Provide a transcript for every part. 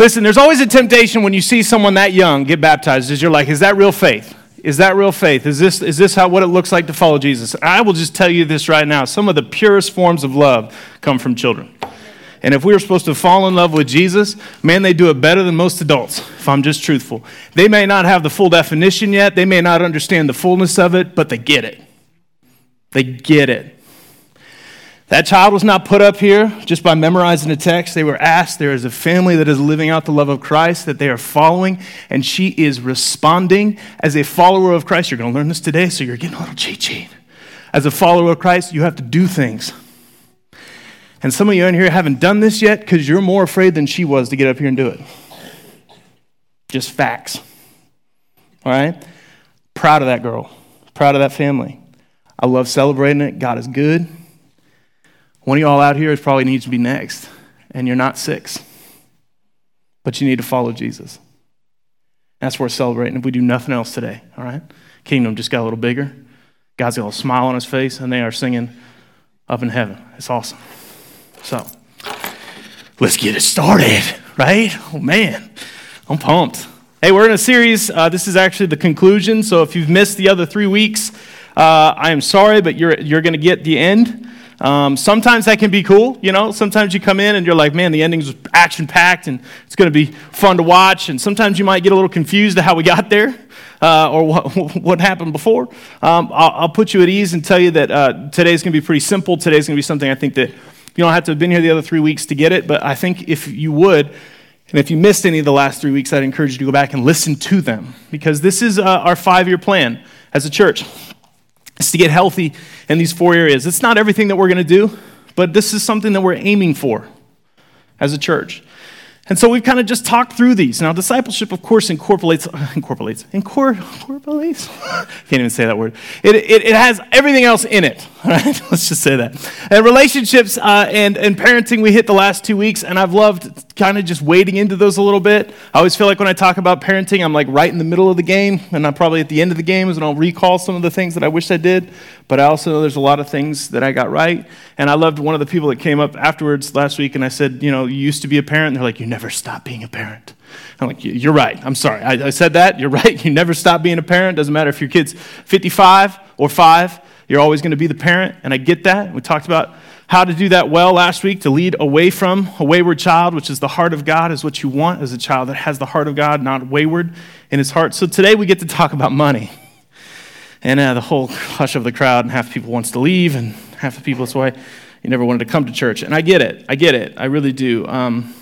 Listen, there's always a temptation when you see someone that young get baptized, is you're like, is that real faith? Is that real faith? Is this, is this how, what it looks like to follow Jesus? I will just tell you this right now. Some of the purest forms of love come from children. And if we were supposed to fall in love with Jesus, man, they do it better than most adults, if I'm just truthful. They may not have the full definition yet, they may not understand the fullness of it, but they get it. They get it. That child was not put up here just by memorizing a text. They were asked. There is a family that is living out the love of Christ that they are following, and she is responding as a follower of Christ. You're going to learn this today, so you're getting a little cheat sheet. As a follower of Christ, you have to do things. And some of you in here haven't done this yet because you're more afraid than she was to get up here and do it. Just facts. All right? Proud of that girl, proud of that family. I love celebrating it. God is good. One of y'all out here is probably needs to be next, and you're not six, but you need to follow Jesus. That's worth celebrating if we do nothing else today, all right? Kingdom just got a little bigger. God's got a smile on his face, and they are singing up in heaven. It's awesome. So, let's get it started, right? Oh, man, I'm pumped. Hey, we're in a series. Uh, this is actually the conclusion. So, if you've missed the other three weeks, uh, I am sorry, but you're, you're going to get the end. Um, sometimes that can be cool, you know. Sometimes you come in and you're like, man, the ending's action packed and it's going to be fun to watch. And sometimes you might get a little confused to how we got there uh, or what, what happened before. Um, I'll, I'll, put you at ease and tell you that uh, today's going to be pretty simple. Today's going to be something I think that you don't have to have been here the other three weeks to get it, but I think if you would, and if you missed any of the last three weeks, I'd encourage you to go back and listen to them because this is uh, our five year plan as a church. It's to get healthy in these four areas. It's not everything that we're going to do, but this is something that we're aiming for as a church. And so we've kind of just talked through these. Now, discipleship, of course, incorporates, incorporates, incorporates, can't even say that word. It, it, it, has everything else in it, right? Let's just say that. And relationships uh, and, and parenting, we hit the last two weeks, and I've loved kind of just wading into those a little bit. I always feel like when I talk about parenting, I'm like right in the middle of the game, and I'm probably at the end of the game is when I'll recall some of the things that I wish I did. But I also know there's a lot of things that I got right. And I loved one of the people that came up afterwards last week, and I said, you know, you used to be a parent. And they're like, you never never stop being a parent. I'm like, you're right. I'm sorry. I, I said that. You're right. You never stop being a parent. Doesn't matter if your kid's 55 or 5, you're always going to be the parent. And I get that. We talked about how to do that well last week to lead away from a wayward child, which is the heart of God, is what you want as a child that has the heart of God, not wayward in his heart. So today we get to talk about money. And uh, the whole hush of the crowd, and half the people wants to leave, and half the people, that's why you never wanted to come to church. And I get it. I get it. I really do. Um,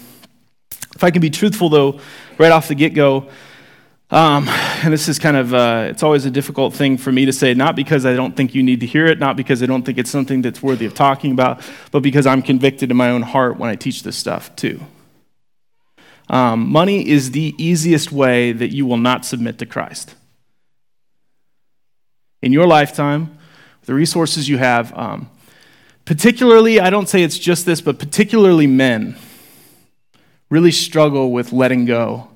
if I can be truthful, though, right off the get go, um, and this is kind of, uh, it's always a difficult thing for me to say, not because I don't think you need to hear it, not because I don't think it's something that's worthy of talking about, but because I'm convicted in my own heart when I teach this stuff, too. Um, money is the easiest way that you will not submit to Christ. In your lifetime, the resources you have, um, particularly, I don't say it's just this, but particularly men really struggle with letting go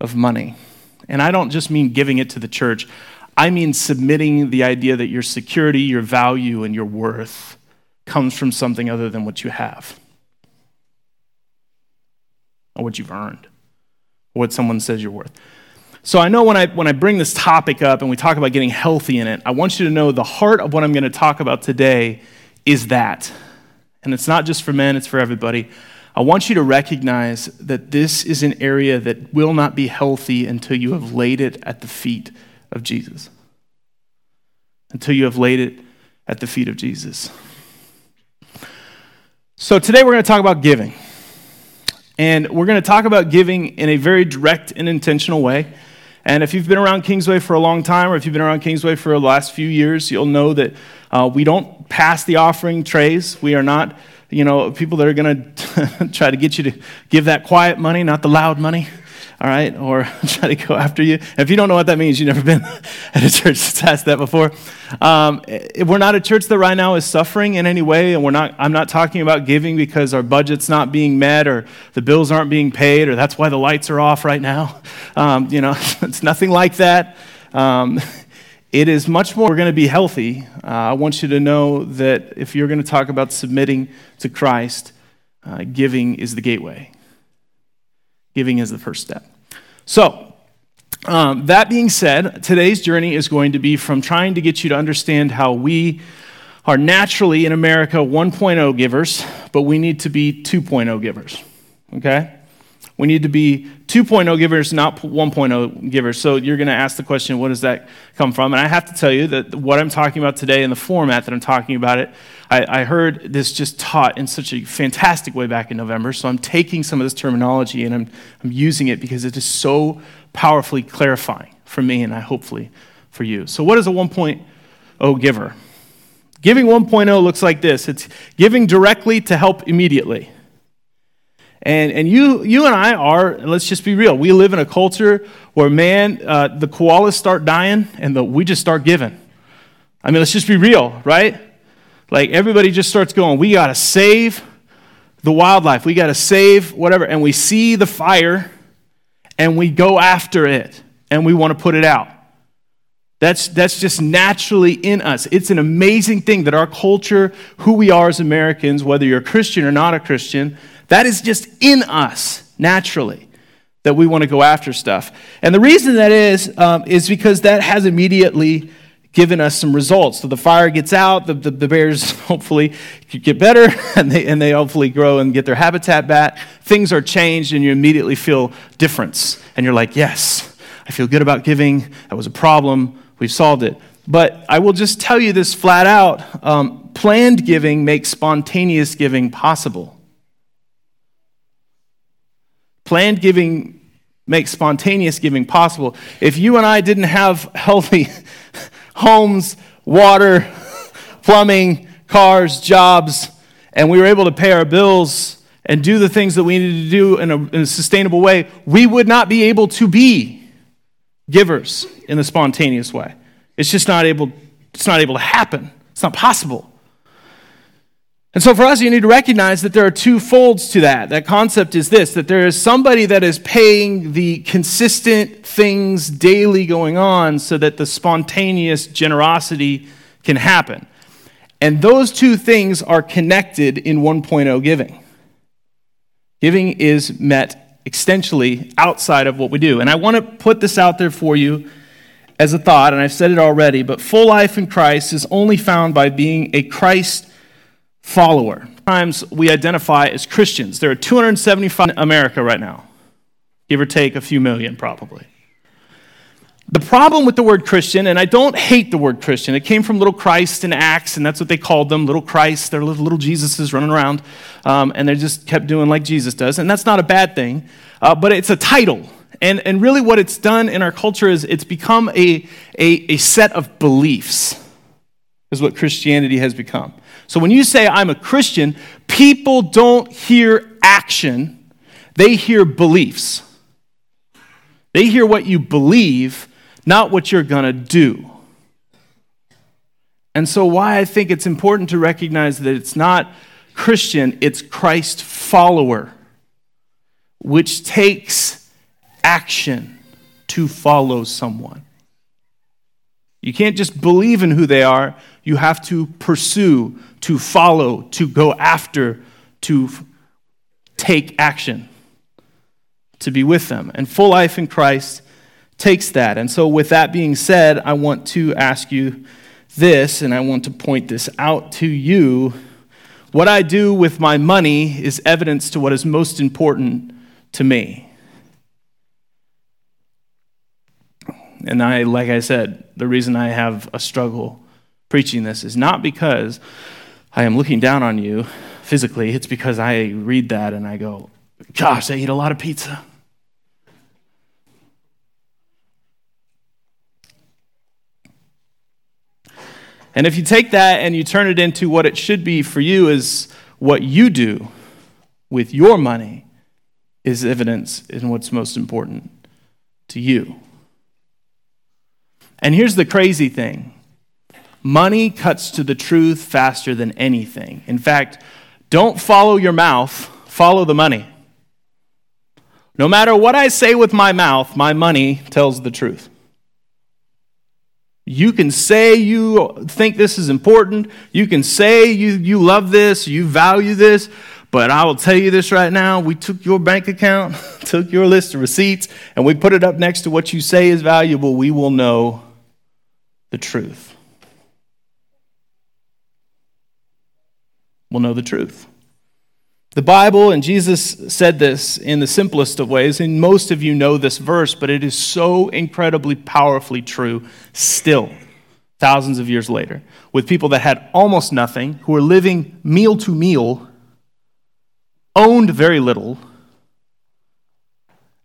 of money. And I don't just mean giving it to the church, I mean submitting the idea that your security, your value, and your worth comes from something other than what you have or what you've earned or what someone says you're worth. So I know when I, when I bring this topic up and we talk about getting healthy in it, I want you to know the heart of what I'm going to talk about today is that. And it's not just for men, it's for everybody. I want you to recognize that this is an area that will not be healthy until you have laid it at the feet of Jesus. Until you have laid it at the feet of Jesus. So today we're going to talk about giving. And we're going to talk about giving in a very direct and intentional way. And if you've been around Kingsway for a long time, or if you've been around Kingsway for the last few years, you'll know that uh, we don't pass the offering trays. We are not you know, people that are going to try to get you to give that quiet money, not the loud money, all right, or try to go after you. if you don't know what that means, you've never been at a church that's asked that before. Um, we're not a church that right now is suffering in any way, and we're not. I'm not talking about giving because our budget's not being met, or the bills aren't being paid, or that's why the lights are off right now. Um, you know, it's nothing like that. Um, it is much more we're going to be healthy. Uh, I want you to know that if you're going to talk about submitting to Christ, uh, giving is the gateway. Giving is the first step. So, um, that being said, today's journey is going to be from trying to get you to understand how we are naturally in America 1.0 givers, but we need to be 2.0 givers. Okay? We need to be 2.0 givers, not 1.0 givers. So you're going to ask the question, what does that come from? And I have to tell you that what I'm talking about today and the format that I'm talking about it, I, I heard this just taught in such a fantastic way back in November. So I'm taking some of this terminology and I'm, I'm using it because it is so powerfully clarifying for me and I hopefully for you. So what is a 1.0 giver? Giving 1.0 looks like this. It's giving directly to help immediately. And, and you, you and I are, let's just be real, we live in a culture where, man, uh, the koalas start dying and the, we just start giving. I mean, let's just be real, right? Like everybody just starts going, we got to save the wildlife, we got to save whatever. And we see the fire and we go after it and we want to put it out. That's, that's just naturally in us. It's an amazing thing that our culture, who we are as Americans, whether you're a Christian or not a Christian, that is just in us naturally that we want to go after stuff. And the reason that is, um, is because that has immediately given us some results. So the fire gets out, the, the, the bears hopefully get better, and they, and they hopefully grow and get their habitat back. Things are changed, and you immediately feel difference. And you're like, yes, I feel good about giving. That was a problem. We've solved it. But I will just tell you this flat out um, planned giving makes spontaneous giving possible. Planned giving makes spontaneous giving possible. If you and I didn't have healthy homes, water, plumbing, cars, jobs, and we were able to pay our bills and do the things that we needed to do in a, in a sustainable way, we would not be able to be givers in the spontaneous way. It's just not able, it's not able to happen. It's not possible. And so for us, you need to recognize that there are two folds to that. That concept is this that there is somebody that is paying the consistent things daily going on so that the spontaneous generosity can happen. And those two things are connected in 1.0 giving. Giving is met extensionally outside of what we do. And I want to put this out there for you as a thought, and I've said it already, but full life in Christ is only found by being a Christ follower. Sometimes we identify as Christians. There are 275 in America right now, give or take a few million probably. The problem with the word Christian, and I don't hate the word Christian, it came from little Christ in Acts, and that's what they called them little Christ. They're little, little Jesuses running around, um, and they just kept doing like Jesus does, and that's not a bad thing, uh, but it's a title. And, and really, what it's done in our culture is it's become a, a, a set of beliefs, is what Christianity has become. So when you say, I'm a Christian, people don't hear action, they hear beliefs. They hear what you believe, not what you're going to do. And so, why I think it's important to recognize that it's not Christian, it's Christ follower, which takes action to follow someone. You can't just believe in who they are, you have to pursue, to follow, to go after, to take action, to be with them. And full life in Christ takes that. And so, with that being said, I want to ask you this, and I want to point this out to you. What I do with my money is evidence to what is most important to me. And I, like I said, the reason I have a struggle preaching this is not because I am looking down on you physically, it's because I read that and I go, gosh, I eat a lot of pizza. And if you take that and you turn it into what it should be for you is what you do with your money is evidence in what's most important to you. And here's the crazy thing money cuts to the truth faster than anything. In fact, don't follow your mouth, follow the money. No matter what I say with my mouth, my money tells the truth. You can say you think this is important. You can say you, you love this, you value this, But I will tell you this right now we took your bank account, took your list of receipts, and we put it up next to what you say is valuable. We will know the truth. We'll know the truth. The Bible, and Jesus said this in the simplest of ways, and most of you know this verse, but it is so incredibly powerfully true still, thousands of years later, with people that had almost nothing, who were living meal to meal, owned very little,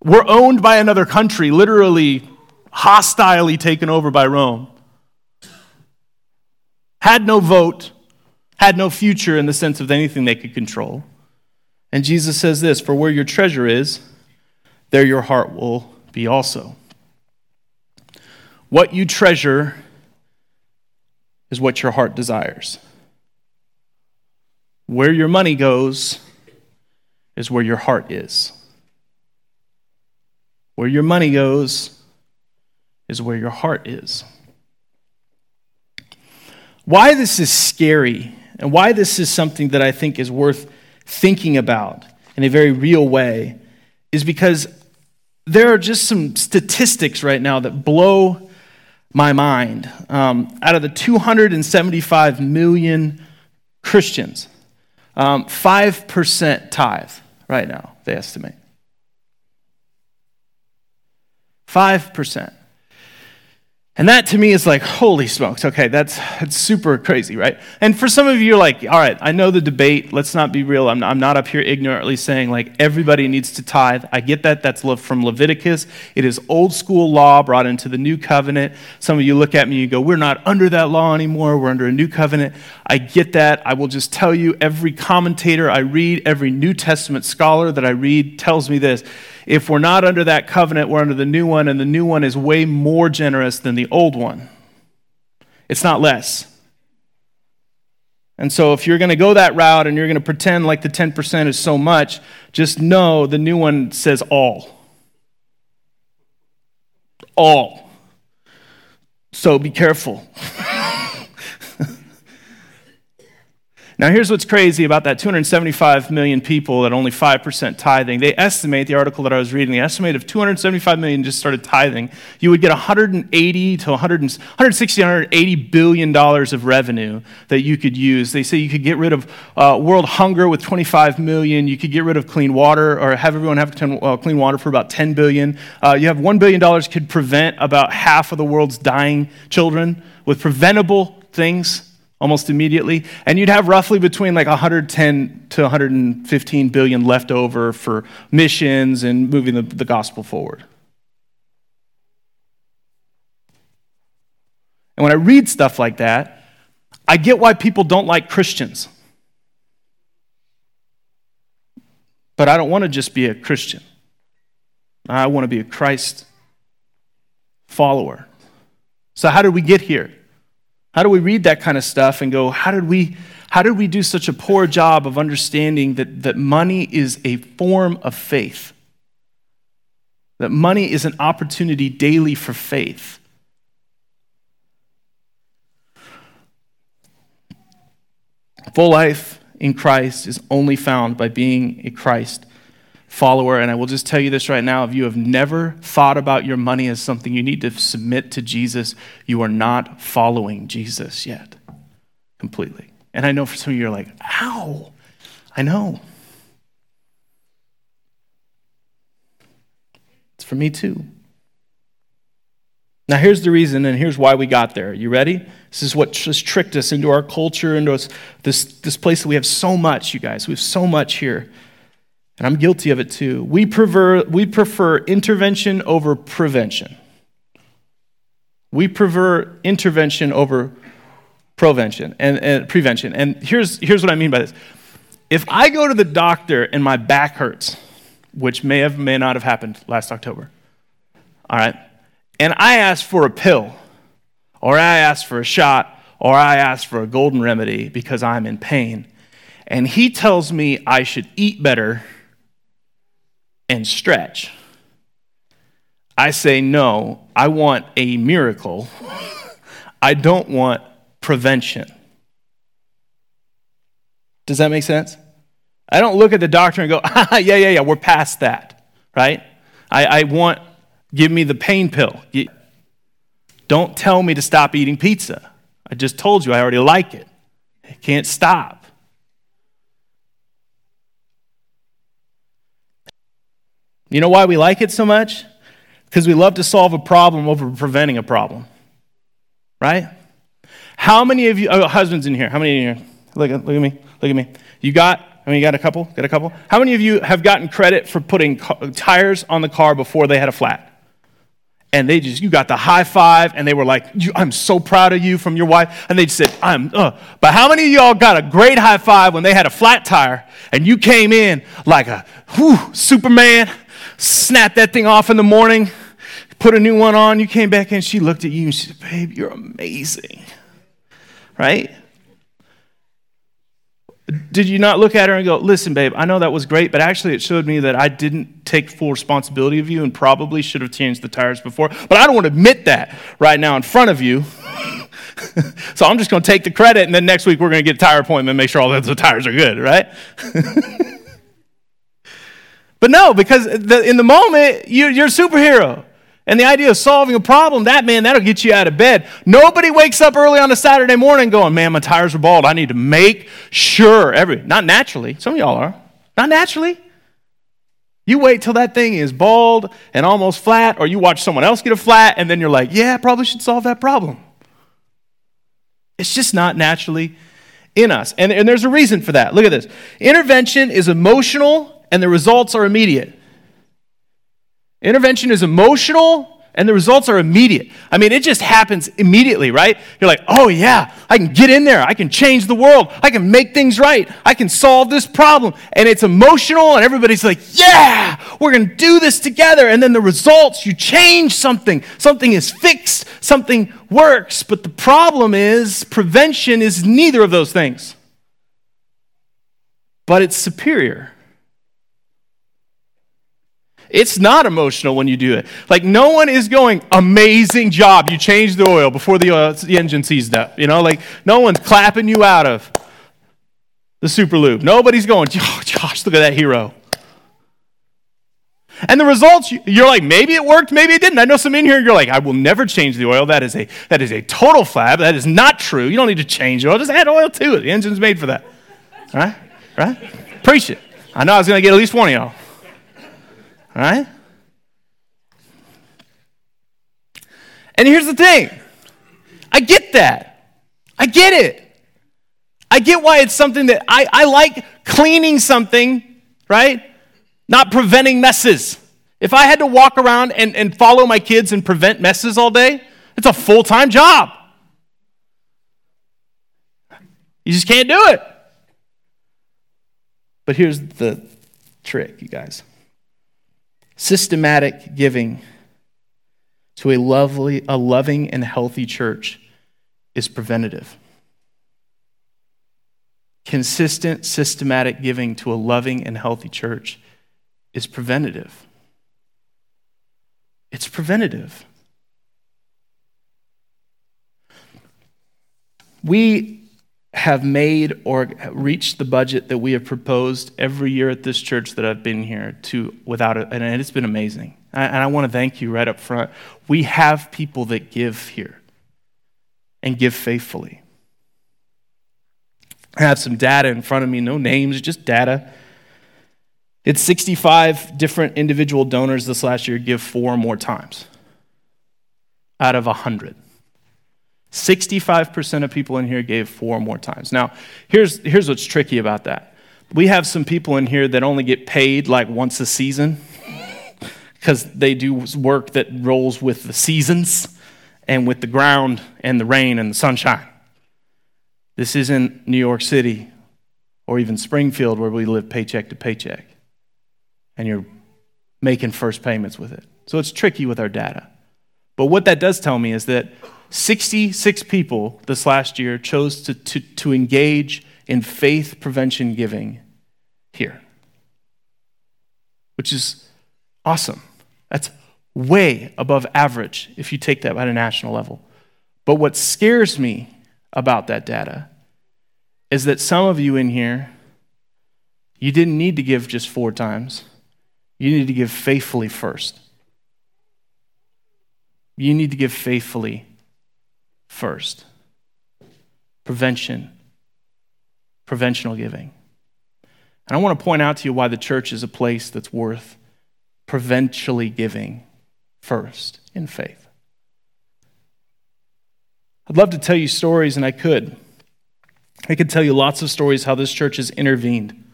were owned by another country, literally hostilely taken over by Rome, had no vote, had no future in the sense of anything they could control and Jesus says this For where your treasure is, there your heart will be also. What you treasure is what your heart desires. Where your money goes is where your heart is. Where your money goes is where your heart is. Why this is scary and why this is something that I think is worth thinking about in a very real way is because there are just some statistics right now that blow my mind. Um, out of the 275 million Christians, um, 5% tithe right now, they estimate. 5%. And that to me is like, holy smokes, okay, that's, that's super crazy, right? And for some of you, like, all right, I know the debate, let's not be real. I'm, I'm not up here ignorantly saying like everybody needs to tithe. I get that, that's from Leviticus. It is old school law brought into the new covenant. Some of you look at me and you go, we're not under that law anymore, we're under a new covenant. I get that. I will just tell you, every commentator I read, every New Testament scholar that I read tells me this if we're not under that covenant, we're under the new one, and the new one is way more generous than the old one. It's not less. And so, if you're going to go that route and you're going to pretend like the 10% is so much, just know the new one says all. All. So be careful. Now, here's what's crazy about that 275 million people that only 5% tithing. They estimate, the article that I was reading, the estimate of 275 million just started tithing, you would get 180 to 100, 160, 180 billion dollars of revenue that you could use. They say you could get rid of uh, world hunger with 25 million. You could get rid of clean water or have everyone have uh, clean water for about 10 billion. Uh, you have $1 billion could prevent about half of the world's dying children with preventable things almost immediately. And you'd have roughly between like 110 to 115 billion left over for missions and moving the, the gospel forward. And when I read stuff like that, I get why people don't like Christians. But I don't want to just be a Christian. I want to be a Christ follower. So, how did we get here? How do we read that kind of stuff and go, how did we, how did we do such a poor job of understanding that, that money is a form of faith? That money is an opportunity daily for faith. Full life in Christ is only found by being a Christ follower. And I will just tell you this right now if you have never thought about your money as something you need to submit to Jesus, you are not following Jesus yet completely. And I know for some of you, you're like, ow, I know. It's for me too. Now, here's the reason, and here's why we got there. You ready? This is what just tricked us into our culture, into this, this place that we have so much, you guys. We have so much here and I'm guilty of it too. We prefer, we prefer intervention over prevention. We prefer intervention over prevention and, and prevention. And here's, here's what I mean by this. If I go to the doctor and my back hurts, which may have may not have happened last October, all right, and I ask for a pill, or I ask for a shot, or I ask for a golden remedy because I'm in pain, and he tells me I should eat better and stretch. I say, no, I want a miracle. I don't want prevention. Does that make sense? I don't look at the doctor and go, ah, yeah, yeah, yeah, we're past that, right? I, I want, give me the pain pill. Don't tell me to stop eating pizza. I just told you I already like it. I can't stop. You know why we like it so much? Because we love to solve a problem over preventing a problem. Right? How many of you, oh, husbands in here, how many in here? Look, look at me, look at me. You got, I mean, you got a couple? Got a couple? How many of you have gotten credit for putting tires on the car before they had a flat? and they just you got the high five and they were like i'm so proud of you from your wife and they just said i'm uh. but how many of y'all got a great high five when they had a flat tire and you came in like a whew, superman snapped that thing off in the morning put a new one on you came back and she looked at you and she said babe you're amazing right did you not look at her and go, listen, babe, I know that was great, but actually it showed me that I didn't take full responsibility of you and probably should have changed the tires before. But I don't want to admit that right now in front of you. so I'm just going to take the credit, and then next week we're going to get a tire appointment and make sure all the tires are good, right? but no, because the, in the moment, you, you're a superhero. And the idea of solving a problem, that man, that'll get you out of bed. Nobody wakes up early on a Saturday morning going, man, my tires are bald. I need to make sure every, not naturally. Some of y'all are. Not naturally. You wait till that thing is bald and almost flat, or you watch someone else get a flat, and then you're like, yeah, I probably should solve that problem. It's just not naturally in us. And, and there's a reason for that. Look at this intervention is emotional, and the results are immediate. Intervention is emotional and the results are immediate. I mean, it just happens immediately, right? You're like, oh yeah, I can get in there. I can change the world. I can make things right. I can solve this problem. And it's emotional, and everybody's like, yeah, we're going to do this together. And then the results, you change something. Something is fixed, something works. But the problem is, prevention is neither of those things, but it's superior. It's not emotional when you do it. Like, no one is going, amazing job. You changed the oil before the, oil, the engine seized up. You know, like, no one's clapping you out of the super lube. Nobody's going, oh, Josh, look at that hero. And the results, you're like, maybe it worked, maybe it didn't. I know some in here, you're like, I will never change the oil. That is a, that is a total flab. That is not true. You don't need to change oil. Just add oil to it. The engine's made for that. Right? Right? Preach it. I know I was going to get at least one of y'all. Right? And here's the thing I get that. I get it. I get why it's something that I, I like cleaning something, right? Not preventing messes. If I had to walk around and, and follow my kids and prevent messes all day, it's a full time job. You just can't do it. But here's the trick, you guys systematic giving to a lovely, a loving and healthy church is preventative. Consistent, systematic giving to a loving and healthy church is preventative. It's preventative. We have made or reached the budget that we have proposed every year at this church that I've been here to without it, and it's been amazing. And I want to thank you right up front. We have people that give here and give faithfully. I have some data in front of me, no names, just data. It's 65 different individual donors this last year give four or more times out of 100. 65% of people in here gave four or more times. Now, here's, here's what's tricky about that. We have some people in here that only get paid like once a season because they do work that rolls with the seasons and with the ground and the rain and the sunshine. This isn't New York City or even Springfield where we live paycheck to paycheck and you're making first payments with it. So it's tricky with our data. But what that does tell me is that 66 people this last year chose to, to, to engage in faith prevention giving here, which is awesome. That's way above average if you take that at a national level. But what scares me about that data is that some of you in here, You didn't need to give just four times. You need to give faithfully first. You need to give faithfully first. Prevention, preventional giving. And I want to point out to you why the church is a place that's worth provincially giving first in faith. I'd love to tell you stories, and I could. I could tell you lots of stories how this church has intervened.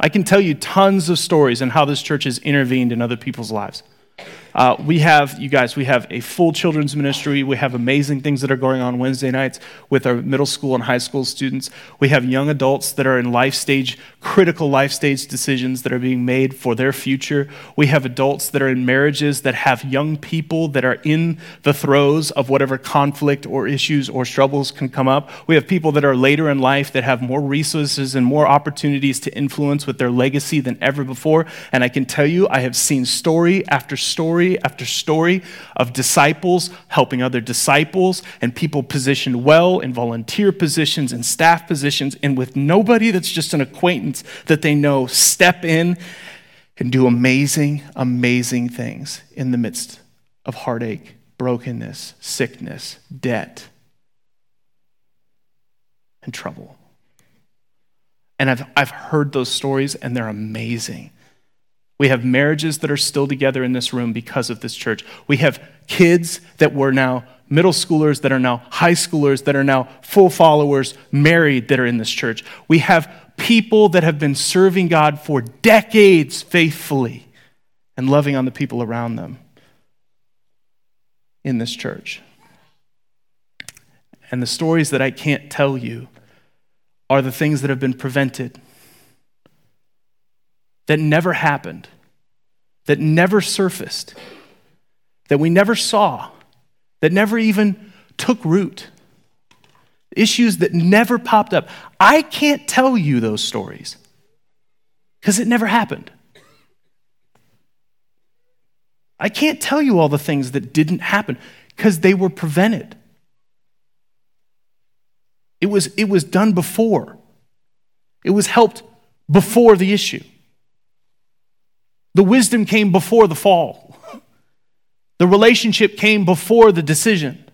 I can tell you tons of stories on how this church has intervened in other people's lives. Uh, we have, you guys, we have a full children's ministry. We have amazing things that are going on Wednesday nights with our middle school and high school students. We have young adults that are in life stage, critical life stage decisions that are being made for their future. We have adults that are in marriages that have young people that are in the throes of whatever conflict or issues or struggles can come up. We have people that are later in life that have more resources and more opportunities to influence with their legacy than ever before. And I can tell you, I have seen story after story story after story of disciples helping other disciples and people positioned well in volunteer positions and staff positions, and with nobody that's just an acquaintance that they know step in and do amazing, amazing things in the midst of heartache, brokenness, sickness, debt, and trouble. And I've, I've heard those stories, and they're amazing. We have marriages that are still together in this room because of this church. We have kids that were now middle schoolers, that are now high schoolers, that are now full followers, married, that are in this church. We have people that have been serving God for decades faithfully and loving on the people around them in this church. And the stories that I can't tell you are the things that have been prevented that never happened, that never surfaced, that we never saw, that never even took root, issues that never popped up. I can't tell you those stories because it never happened. I can't tell you all the things that didn't happen because they were prevented. It was, it was done before. It was helped before the issue. The wisdom came before the fall. The relationship came before the decision.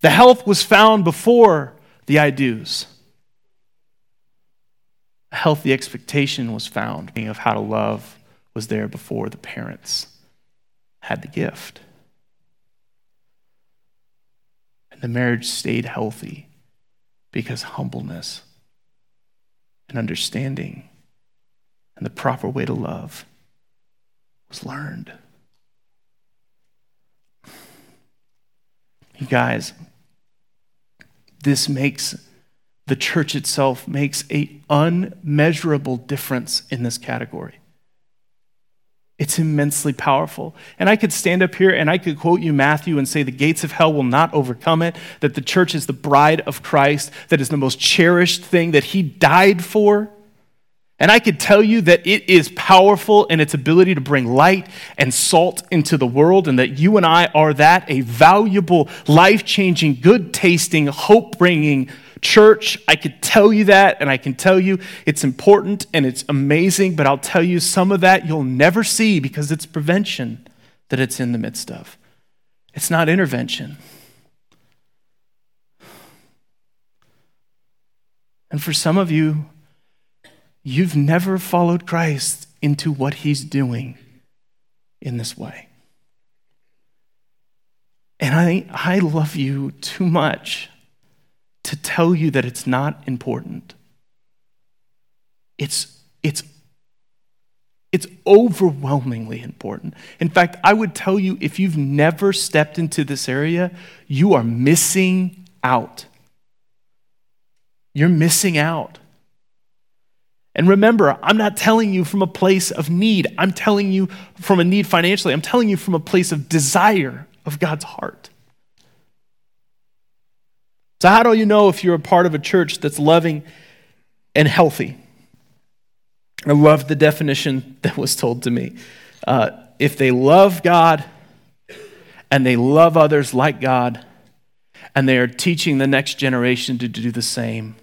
The health was found before the I do's. A healthy expectation was found of how to love was there before the parents had the gift. And the marriage stayed healthy because humbleness and understanding and the proper way to love was learned. You guys, this makes the church itself makes a unmeasurable difference in this category. It's immensely powerful. And I could stand up here and I could quote you Matthew and say the gates of hell will not overcome it, that the church is the bride of Christ, that is the most cherished thing that he died for. And I could tell you that it is powerful in its ability to bring light and salt into the world, and that you and I are that a valuable, life changing, good tasting, hope bringing church. I could tell you that, and I can tell you it's important and it's amazing, but I'll tell you some of that you'll never see because it's prevention that it's in the midst of. It's not intervention. And for some of you, you've never followed Christ into what he's doing in this way. And I, I love you too much to tell you that it's not important. It's, it's, it's overwhelmingly important. In fact, I would tell you if you've never stepped into this area, you are missing out. You're missing out. And remember, I'm not telling you from a place of need. I'm telling you from a need financially. I'm telling you from a place of desire of God's heart. So, how do you know if you're a part of a church that's loving and healthy? I love the definition that was told to me. Uh, if they love God and they love others like God, and they are teaching the next generation to do the same,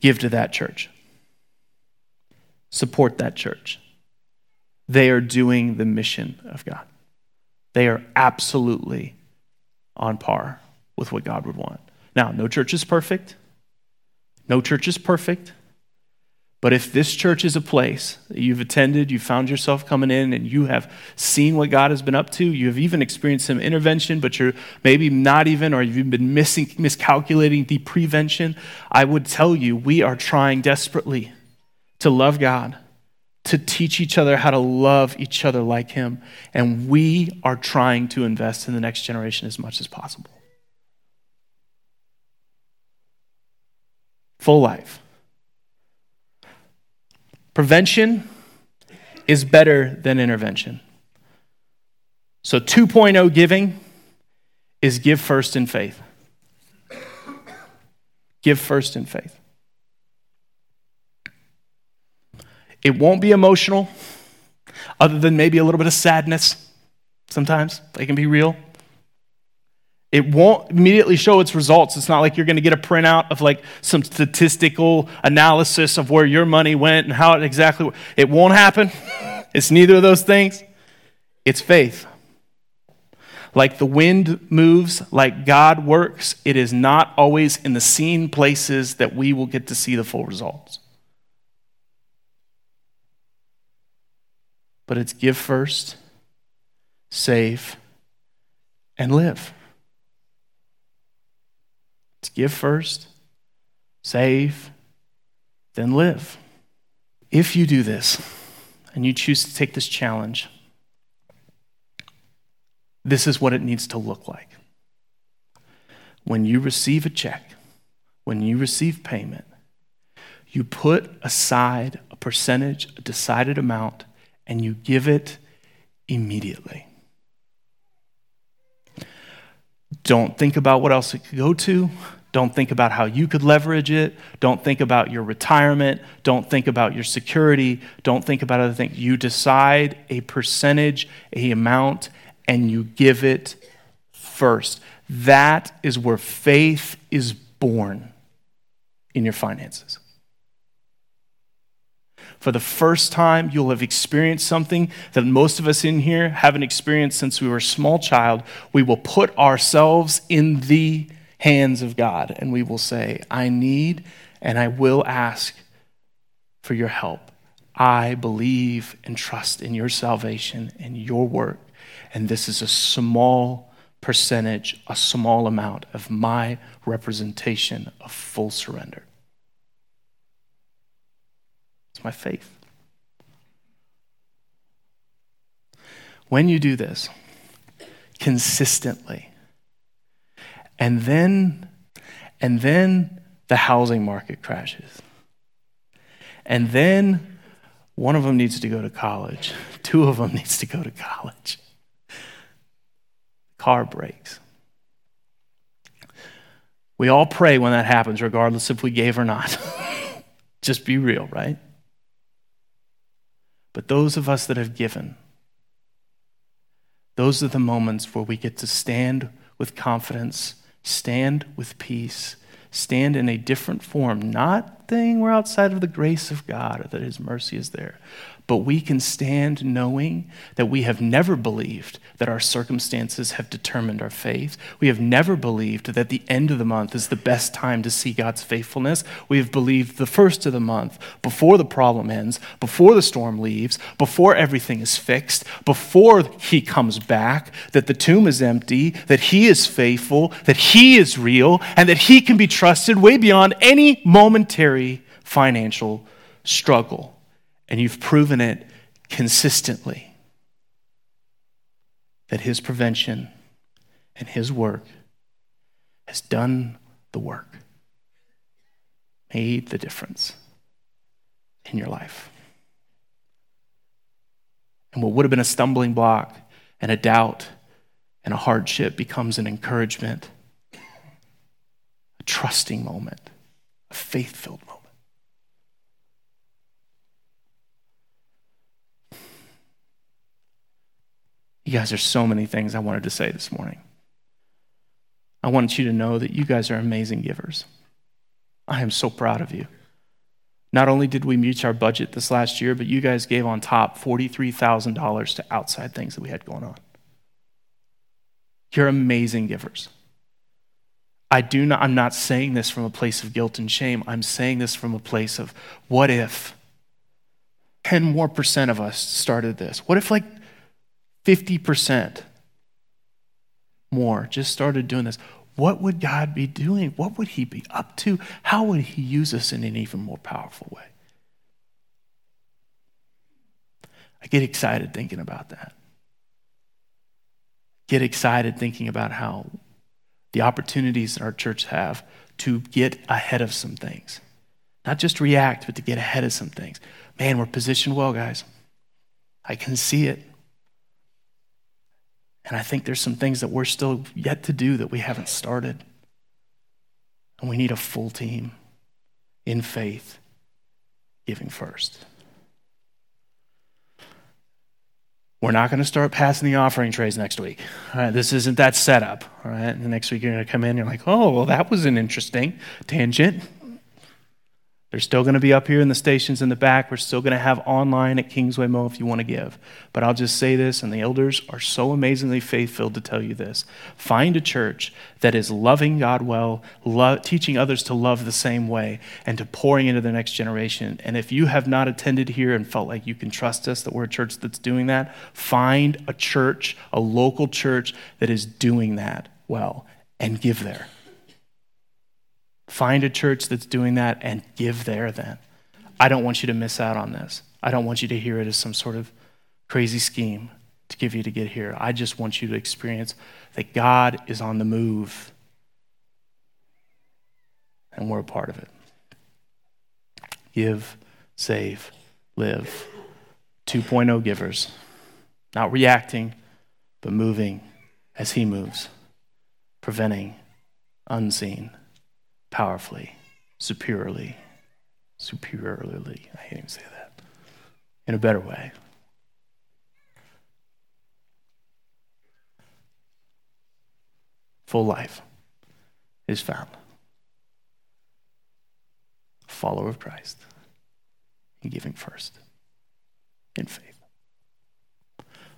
give to that church. Support that church. They are doing the mission of God. They are absolutely on par with what God would want. Now, no church is perfect. No church is perfect. But if this church is a place that you've attended, you found yourself coming in, and you have seen what God has been up to, you have even experienced some intervention, but you're maybe not even, or you've been missing, miscalculating the prevention, I would tell you we are trying desperately to love God, to teach each other how to love each other like Him, and we are trying to invest in the next generation as much as possible. Full life Prevention is better than intervention. So 2.0 giving is give first in faith. Give first in faith. It won't be emotional, other than maybe a little bit of sadness sometimes. They can be real. It won't immediately show its results. It's not like you're going to get a printout of like some statistical analysis of where your money went and how it exactly it won't happen. It's neither of those things. It's faith. Like the wind moves, like God works, it is not always in the seen places that we will get to see the full results. But it's give first, save, and live. It's give first, save, then live. If you do this and you choose to take this challenge, this is what it needs to look like. When you receive a check, when you receive payment, you put aside a percentage, a decided amount, and you give it immediately. Don't think about what else it could go to. Don't think about how you could leverage it. Don't think about your retirement. Don't think about your security. Don't think about other things. You decide a percentage, a amount, and you give it first. That is where faith is born in your finances for the first time, you'll have experienced something that most of us in here haven't experienced since we were a small child. We will put ourselves in the hands of God and we will say, I need and I will ask for your help. I believe and trust in your salvation and your work. And this is a small percentage, a small amount of my representation of full surrender. It's my faith. When you do this consistently, and then, and then the housing market crashes, and then one of them needs to go to college, two of them needs to go to college, car breaks. We all pray when that happens, regardless if we gave or not. Just be real, right? But those of us that have given, those are the moments where we get to stand with confidence, stand with peace, stand in a different form, not saying we're outside of the grace of God or that His mercy is there, but we can stand knowing that we have never believed that our circumstances have determined our faith. We have never believed that the end of the month is the best time to see God's faithfulness. We have believed the first of the month, before the problem ends, before the storm leaves, before everything is fixed, before He comes back, that the tomb is empty, that He is faithful, that He is real, and that He can be trusted way beyond any momentary financial struggle and you've proven it consistently that His prevention and His work has done the work, made the difference in your life. And what would have been a stumbling block and a doubt and a hardship becomes an encouragement, a trusting moment, a faith filled moment. You guys, there's so many things I wanted to say this morning. I want you to know that you guys are amazing givers. I am so proud of you. Not only did we reach our budget this last year, but you guys gave on top $43,000 to outside things that we had going on. You're amazing givers. I do not, I'm not saying this from a place of guilt and shame. I'm saying this from a place of what if 10 more percent of us started this? What if like 50% more just started doing this? What would God be doing? What would He be up to? How would He use us in an even more powerful way? I get excited thinking about that. Get excited thinking about how the opportunities that our church have to get ahead of some things. Not just react, but to get ahead of some things. Man, we're positioned well, guys. I can see it. And I think there's some things that we're still yet to do that we haven't started. And we need a full team in faith, giving first. We're not going to start passing the offering trays next week. All right, this isn't that setup. All right, and the next week you're going to come in you're like, oh, well, that was an interesting tangent. They're still going to be up here in the stations in the back. We're still going to have online at Kingsway Mo if you want to give. But I'll just say this, and the elders are so amazingly faith filled to tell you this. Find a church that is loving God well, teaching others to love the same way, and to pouring into the next generation. And if you have not attended here and felt like you can trust us that we're a church that's doing that, find a church, a local church that is doing that well, and give there. Find a church that's doing that and give there then. I don't want you to miss out on this. I don't want you to hear it as some sort of crazy scheme to give you to get here. I just want you to experience that God is on the move and we're a part of it. Give, save, live. 2.0 givers, not reacting, but moving as He moves, preventing, unseen powerfully, superiorly, superiorly. I can't even say that. In a better way. Full life is found. Follower of Christ and giving first in faith.